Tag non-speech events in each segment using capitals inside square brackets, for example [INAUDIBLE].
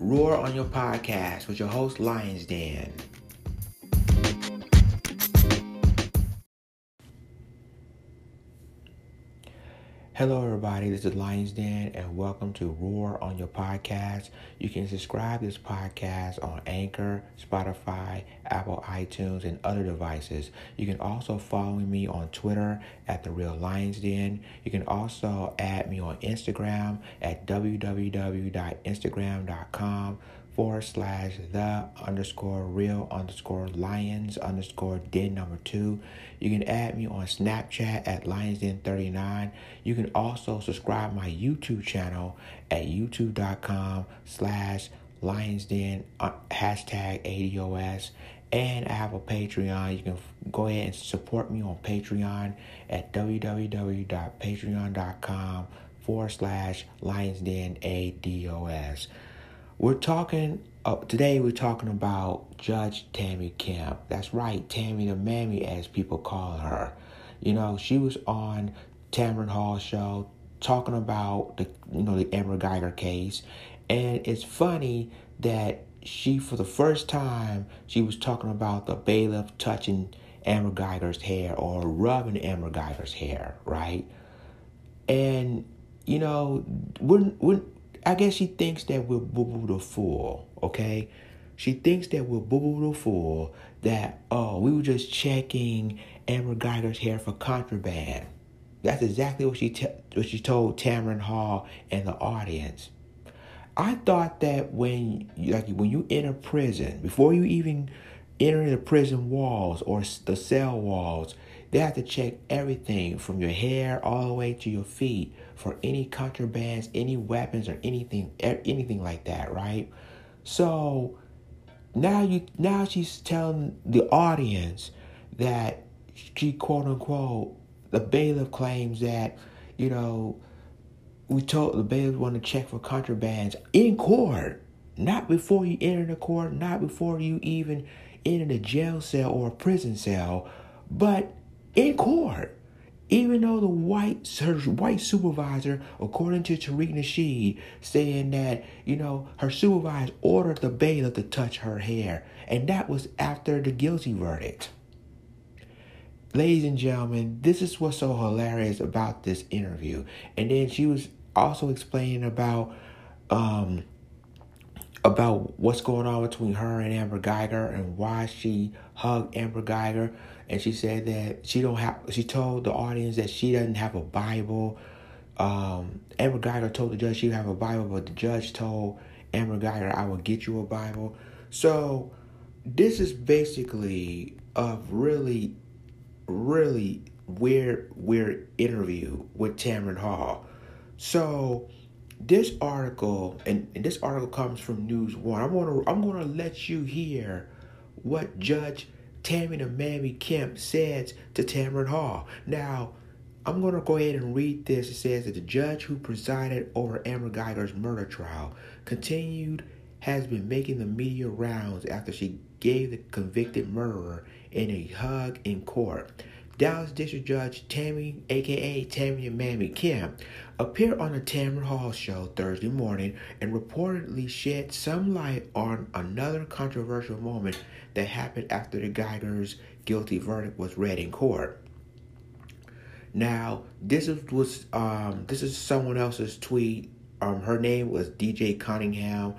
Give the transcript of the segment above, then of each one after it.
Roar on Your Podcast with your host, Lions Den. Hello, everybody. This is Lions Den, and welcome to Roar on Your Podcast. You can subscribe this podcast on Anchor, Spotify, Apple iTunes, and other devices. You can also follow me on Twitter at The Real Lions Den. You can also add me on Instagram at www.instagram.com forward slash the underscore real underscore lions underscore den number two. You can add me on Snapchat at lionsden39. You can also subscribe my YouTube channel at youtube.com slash lionsden uh, hashtag ADOS. And I have a Patreon. You can go ahead and support me on Patreon at www.patreon.com forward slash lionsden ADOS. We're talking uh, today. We're talking about Judge Tammy Kemp. That's right, Tammy the Mammy, as people call her. You know, she was on Tamron Hall show talking about the you know the Amber Guyger case, and it's funny that she for the first time she was talking about the bailiff touching Amber Guyger's hair or rubbing Amber Guyger's hair, right? And you know, when when I guess she thinks that we're boo boo the fool, okay? She thinks that we're boo boo the fool, that, oh, we were just checking Amber Guyger's hair for contraband. That's exactly what she, te- what she told Tamron Hall and the audience. I thought that when, like, when you enter prison, before you even enter the prison walls or the cell walls, they have to check everything from your hair all the way to your feet for any contrabands, any weapons, or anything, anything like that, right? So now you now she's telling the audience that she quote unquote the bailiff claims that you know we told the bailiff want to check for contrabands in court, not before you enter the court, not before you even enter the jail cell or prison cell, but in court. Even though the white her white supervisor, according to Tariq Nasheed, saying that, you know, her supervisor ordered the bailiff to touch her hair. And that was after the guilty verdict. Ladies and gentlemen, this is what's so hilarious about this interview. And then she was also explaining about um about what's going on between her and Amber Guyger and why she hugged Amber Guyger and she said that she don't have she told the audience that she doesn't have a Bible. Um, Amber Guyger told the judge she have a Bible, but the judge told Amber Guyger, I will get you a Bible. So this is basically a really, really weird, weird interview with Tamron Hall. So this article, and, and this article comes from News One. I'm gonna I'm gonna let you hear what Judge Tammy the Mammy Kemp said to Tamron Hall. Now, I'm going to go ahead and read this. It says that the judge who presided over Amber Guyger's murder trial continued has been making the media rounds after she gave the convicted murderer in a hug in court. Dallas District Judge Tammy, aka Tammy and Mammy Kemp, appeared on the Tamron Hall show Thursday morning and reportedly shed some light on another controversial moment that happened after the Guyger's guilty verdict was read in court. Now, this is was um, this is someone else's tweet. Um, her name was DJ Cunningham.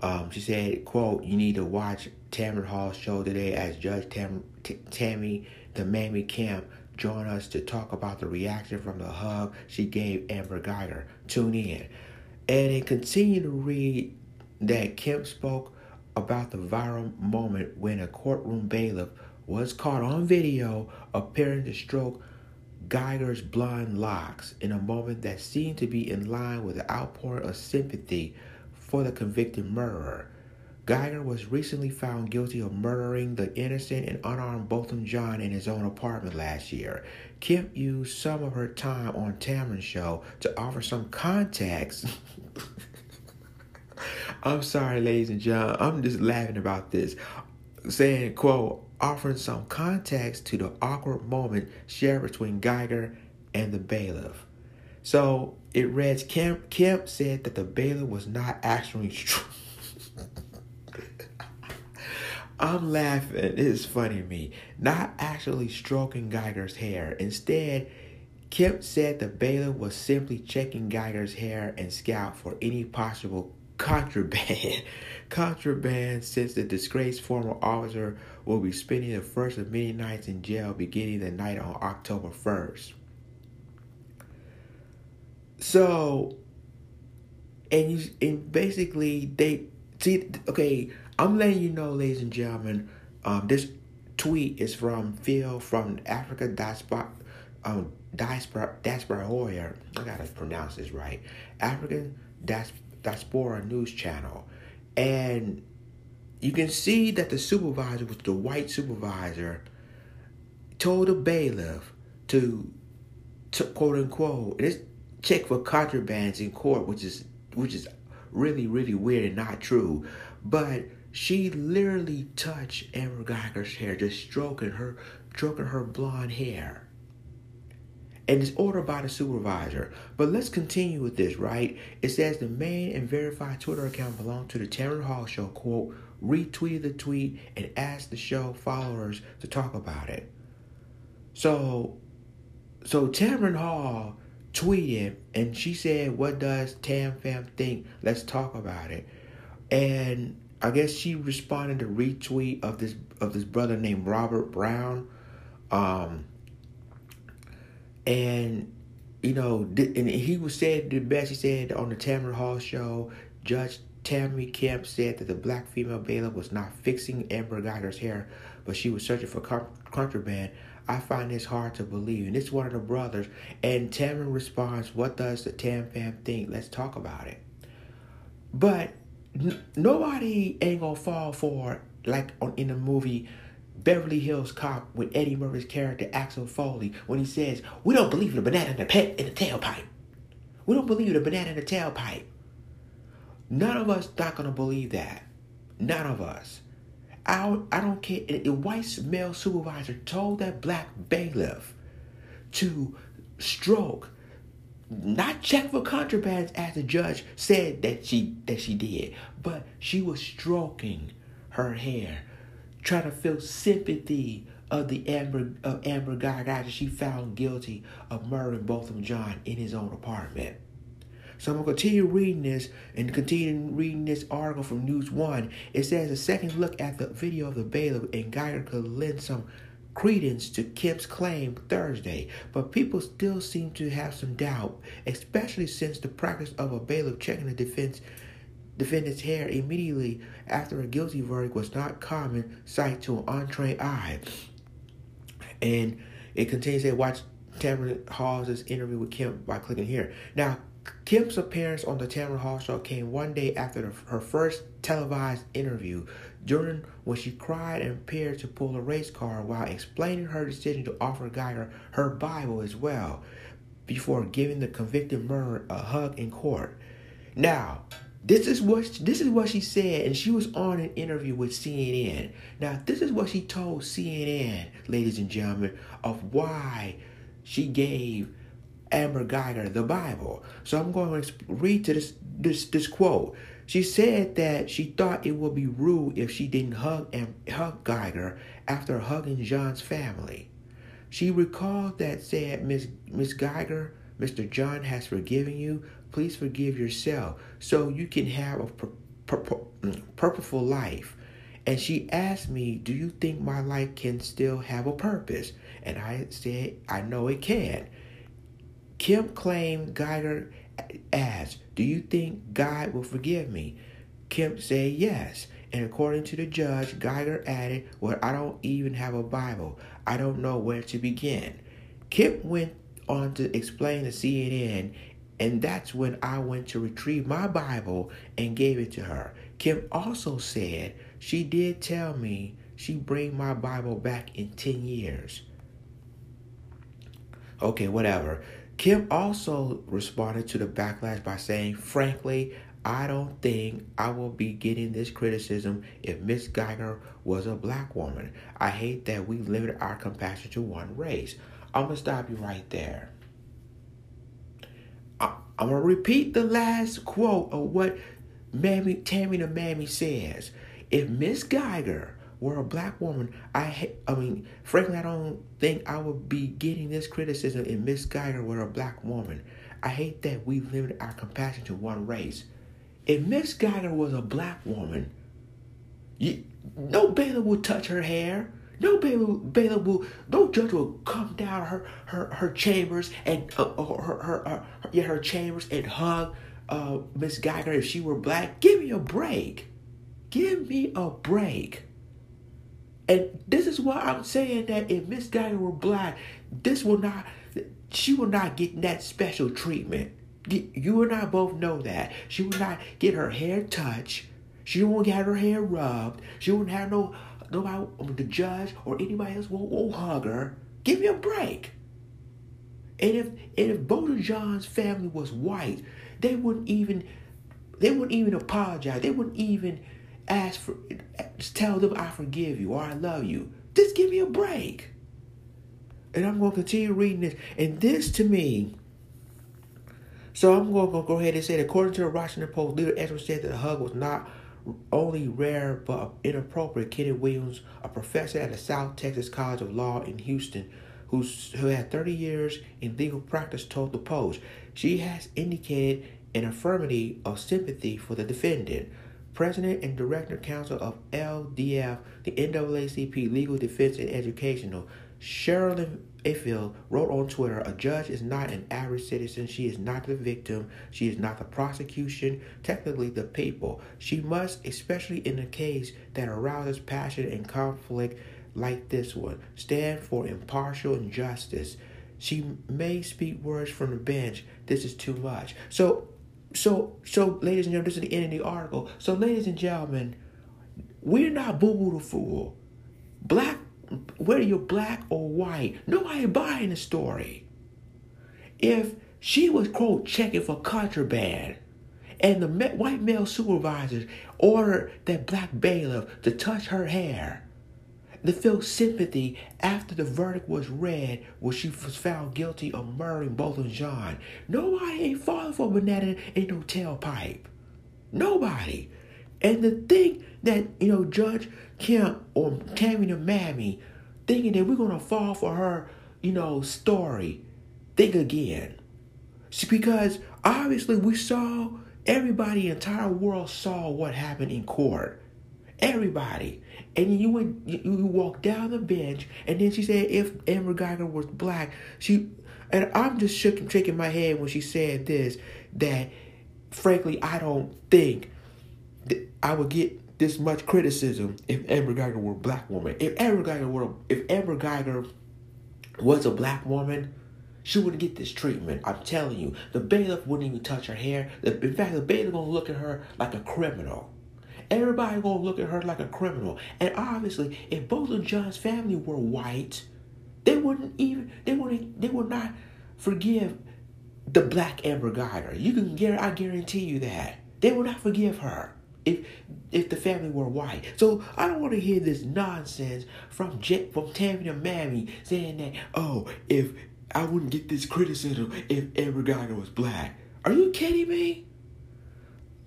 Um, she said, "quote You need to watch Tamron Hall's show today as Judge Tam- T- Tammy the Mammy Kemp join us to talk about the reaction from the hug she gave Amber Guyger. Tune in. And it continued to read that Kemp spoke about the viral moment when a courtroom bailiff was caught on video appearing to stroke Guyger's blonde locks in a moment that seemed to be in line with the outpouring of sympathy for the convicted murderer. Guyger was recently found guilty of murdering the innocent and unarmed Botham Jean in his own apartment last year. Kemp used some of her time on Tamron's show to offer some context. [LAUGHS] I'm sorry, ladies and gentlemen. I'm just laughing about this. Saying, quote, offering some context to the awkward moment shared between Guyger and the bailiff. So it reads Kemp, Kemp said that the bailiff was not actually. [LAUGHS] I'm laughing. It's funny to me. Not actually stroking Guyger's hair. Instead, Kemp said the bailiff was simply checking Guyger's hair and scalp for any possible contraband. [LAUGHS] contraband since the disgraced former officer will be spending the first of many nights in jail beginning the night on October 1st. So, and you, and basically they see, okay, I'm letting you know, ladies and gentlemen, um, this tweet is from Phil from Africa Diaspora, um, Diaspora, Diaspora Hoyer. I gotta pronounce this right. African Diaspora News Channel. And you can see that the supervisor, was the white supervisor, told the bailiff to, to quote unquote, this check for contrabands in court, which is which is really, really weird and not true. But she literally touched Amber Guyger's hair, just stroking her, stroking her blonde hair. And it's ordered by the supervisor. But let's continue with this, right? It says the main and verified Twitter account belonged to the Tamron Hall show, quote, retweeted the tweet and asked the show followers to talk about it. So so Tamron Hall tweeted and she said, What does Tam Fam think? Let's talk about it. And I guess she responded to retweet of this of this brother named Robert Brown. Um and you know, and he was said the best. He said on the Tamron Hall show, Judge Tammy Kemp said that the black female bailiff was not fixing Amber Guyger's hair, but she was searching for contraband. I find this hard to believe. And it's one of the brothers. And Tamron responds, What does the Tam fam think? Let's talk about it. But nobody ain't gonna fall for like on, in the movie Beverly Hills Cop with Eddie Murphy's character Axel Foley when he says, "We don't believe in the banana in the pet in the tailpipe. We don't believe in the banana in the tailpipe." None of us not gonna believe that. None of us. I I don't care. The white male supervisor told that black bailiff to stroke, not check for contrabands as the judge said that she that she did, but she was stroking her hair, trying to feel sympathy of the Amber of Amber after she found guilty of murdering Botham Jean in his own apartment. So I'm to continue reading this and continue reading this article from News One. It says a second look at the video of the bailiff and Guyger could lend some credence to Kemp's claim Thursday, but people still seem to have some doubt, especially since the practice of a bailiff checking the defense defendant's hair immediately after a guilty verdict was not common sight to an untrained eye. And it continues to watch Tamron Hall's interview with Kemp by clicking here. Now, Kemp's appearance on the Tamron Hall show came one day after the, her first televised interview, during when she cried and appeared to pull a race car while explaining her decision to offer Guyger her Bible as well, before giving the convicted murderer a hug in court. Now, this is what this is what she said, and she was on an interview with CNN. Now, this is what she told CNN, ladies and gentlemen, of why she gave Amber Guyger the Bible. So I'm going to read to this this this quote. She said that she thought it would be rude if she didn't hug and hug Guyger after hugging Jean's family. She recalled that said Miss Miss Guyger, Mr. John has forgiven you. Please forgive yourself so you can have a pur- pur- mm, purposeful life. And she asked me, Do you think my life can still have a purpose? And I said, I know it can. Kemp claimed Guyger asked, Do you think God will forgive me? Kemp said yes. And according to the judge, Guyger added, Well, I don't even have a Bible. I don't know where to begin. Kemp went on to explain to CNN, and that's when I went to retrieve my Bible and gave it to her. Kemp also said she did tell me she bring my Bible back in 10 years. Okay, whatever. Kim also responded to the backlash by saying, frankly, I don't think I will be getting this criticism if Miss Guyger was a black woman. I hate that we limit our compassion to one race. I'm going to stop you right there. I, am going to repeat the last quote of what Mammy, Tammy the Mammy says. If Miss Guyger were a black woman, I I mean, frankly, I don't think I would be getting this criticism if Miss Guyger were a black woman. I hate that we limit our compassion to one race. If Miss Guyger was a black woman, you, no bailiff would touch her hair. No bailiff, bailiff will, no judge will come down her her, her chambers and uh, her, her, her, her yeah her chambers and hug uh, Miss Guyger if she were black. Give me a break. Give me a break. And this is why I'm saying that if Miss Guyger were black, this will not, she will not get that special treatment. You and I both know that. She will not get her hair touched. She won't get her hair rubbed. She won't have no, nobody, um, the judge or anybody else won't, won't hug her. Give me a break. And if and if Botham Jean's family was white, they wouldn't even they wouldn't even apologize. They wouldn't even ask for just tell them I forgive you or I love you. Just give me a break. And I'm going to continue reading this. And this to me, so I'm going to go ahead and say that according to the Washington Post, leader Edwards said that the hug was not only rare but inappropriate. Kenny Williams, a professor at the South Texas College of Law in Houston, who's, who had 30 years in legal practice, told the Post she has indicated an affirmative of sympathy for the defendant. President and Director Counsel of LDF, the NAACP Legal Defense and Educational, Sherilyn Ifill wrote on Twitter, a judge is not an average citizen. She is not the victim. She is not the prosecution, technically the people. She must, especially in a case that arouses passion and conflict like this one, stand for impartial justice. She may speak words from the bench. This is too much. So so, so, ladies and gentlemen, this is the end of the article. So, ladies and gentlemen, we're not boo boo the fool. Black, whether you're black or white, nobody buying the story. If she was, quote, checking for contraband, and the white male supervisors ordered that black bailiff to touch her hair, to feel sympathy after the verdict was read where she was found guilty of murdering Botham Jean. Nobody ain't falling for banana in no tailpipe. Nobody. And the thing that, you know, Judge Kemp or Tammy the Mammy thinking that we're gonna fall for her, you know, story, think again. See, because obviously we saw everybody, entire world saw what happened in court. Everybody. And you would you, walked down the bench, and then she said, if Amber Guyger was black, she, and I'm just shook, shaking my head when she said this, that frankly, I don't think that I would get this much criticism if Amber Guyger were a black woman. If Amber Guyger were, if Amber Guyger was a black woman, she wouldn't get this treatment. I'm telling you, the bailiff wouldn't even touch her hair. In fact, the bailiff gonna look at her like a criminal. Everybody gonna look at her like a criminal. And obviously, if both of John's family were white, they wouldn't even they wouldn't they would not forgive the black Amber Guyger. You can get I guarantee you that. They would not forgive her if if the family were white. So I don't want to hear this nonsense from Jet from Tammy and Mammy saying that, oh, if I wouldn't get this criticism if Amber Guyger was black. Are you kidding me?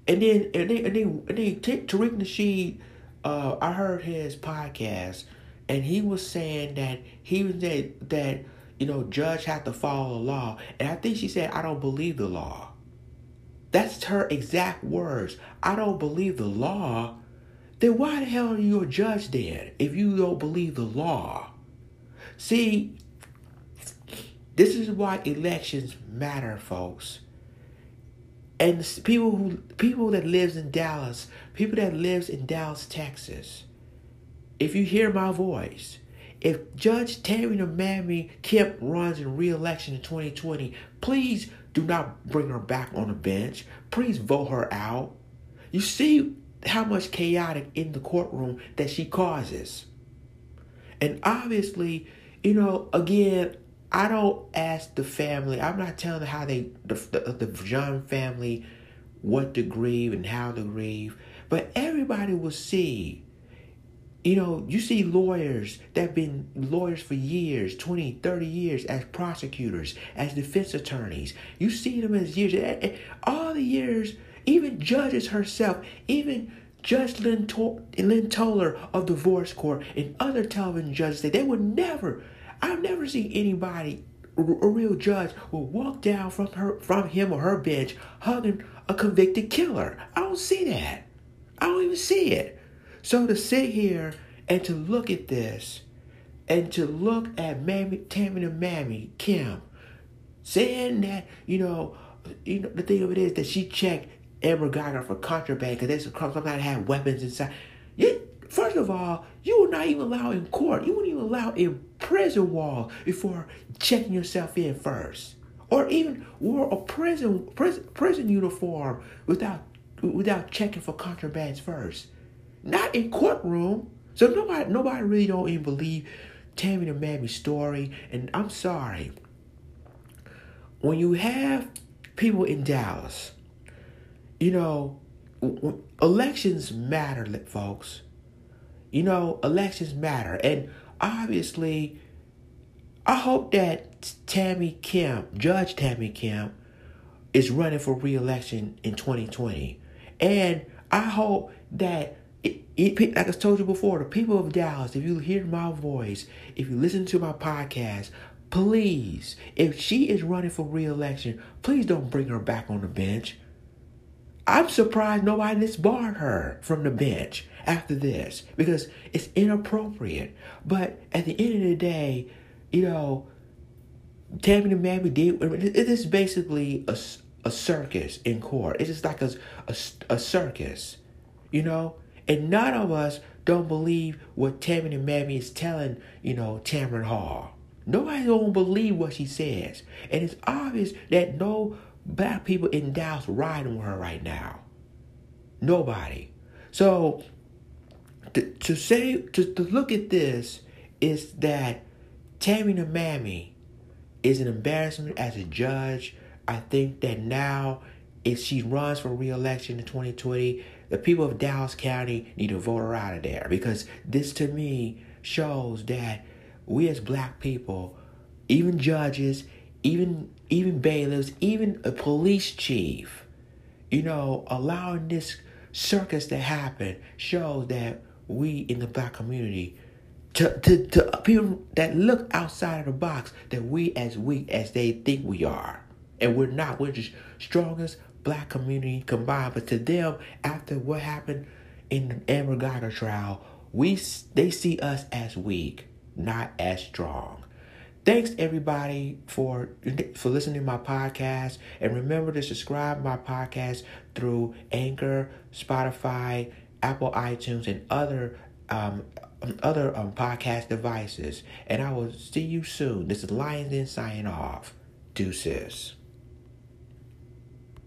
And then and then and then and then Tariq Nasheed, uh, I heard his podcast, and he was saying that he was that that you know judge had to follow the law, and I think she said I don't believe the law. That's her exact words. I don't believe the law. Then why the hell are you a judge then if you don't believe the law? See, this is why elections matter, folks and people who people that lives in Dallas, people that lives in Dallas, Texas. If you hear my voice, if Judge Tammy Mammy Kemp runs in re-election in 2020, please do not bring her back on the bench. Please vote her out. You see how much chaotic in the courtroom that she causes. And obviously, you know, again, I don't ask the family. I'm not telling how they the the, the John family what to grieve and how to grieve, but everybody will see. You know, you see lawyers that have been lawyers for years, 20, 30 years as prosecutors, as defense attorneys. You see them as years, eh, eh, all the years, even judges herself, even Judge Lynn, to- Lynn Toler of divorce court and other television judges they would never, I've never seen anybody, a real judge, will walk down from her, from him or her bench hugging a convicted killer. I don't see that. I don't even see it. So to sit here and to look at this, and to look at Mammy, Tammy and Mammy Kim, saying that you know, you know the thing of it is that she checked Amber Guyger for contraband because there's somebody had weapons inside. You, first of all, you were not even allowed in court. You weren't even allowed in prison walls before checking yourself in first, or even wore a prison prison prison uniform without without checking for contrabands first. Not in courtroom. So nobody nobody really don't even believe Tammy the Mammy's story. And I'm sorry. When you have people in Dallas, you know, elections matter, folks. You know, elections matter. And obviously, I hope that Tammy Kemp, Judge Tammy Kemp, is running for re-election in 2020. And I hope that it, it, like I told you before, the people of Dallas, if you hear my voice, if you listen to my podcast, please, if she is running for re-election, please don't bring her back on the bench. I'm surprised nobody disbarred her from the bench after this because it's inappropriate. But at the end of the day, you know, Tammy and Mammy did. It is basically a, a circus in court. It's just like a, a, a circus, you know. And none of us don't believe what Tammy and Mammy is telling, you know, Tamron Hall. Nobody don't believe what she says. And it's obvious that no black people in Dallas riding with her right now. Nobody. So to, to say to, to look at this is that Tammy the Mammy is an embarrassment as a judge. I think that now if she runs for re-election in 2020, the people of Dallas County need to vote her out of there because this to me shows that we as black people, even judges, even even bailiffs, even a police chief, you know, allowing this circus to happen shows that we in the black community to, to, to people that look outside of the box that we as weak as they think we are. And we're not. We're just strongest black community combined. But to them, after what happened in the Amber Guyger trial, we they see us as weak, not as strong. Thanks everybody for for listening to my podcast, and remember to subscribe my podcast through Anchor, Spotify, Apple iTunes, and other um, other um, podcast devices. And I will see you soon. This is Lions Den signing off. Deuces.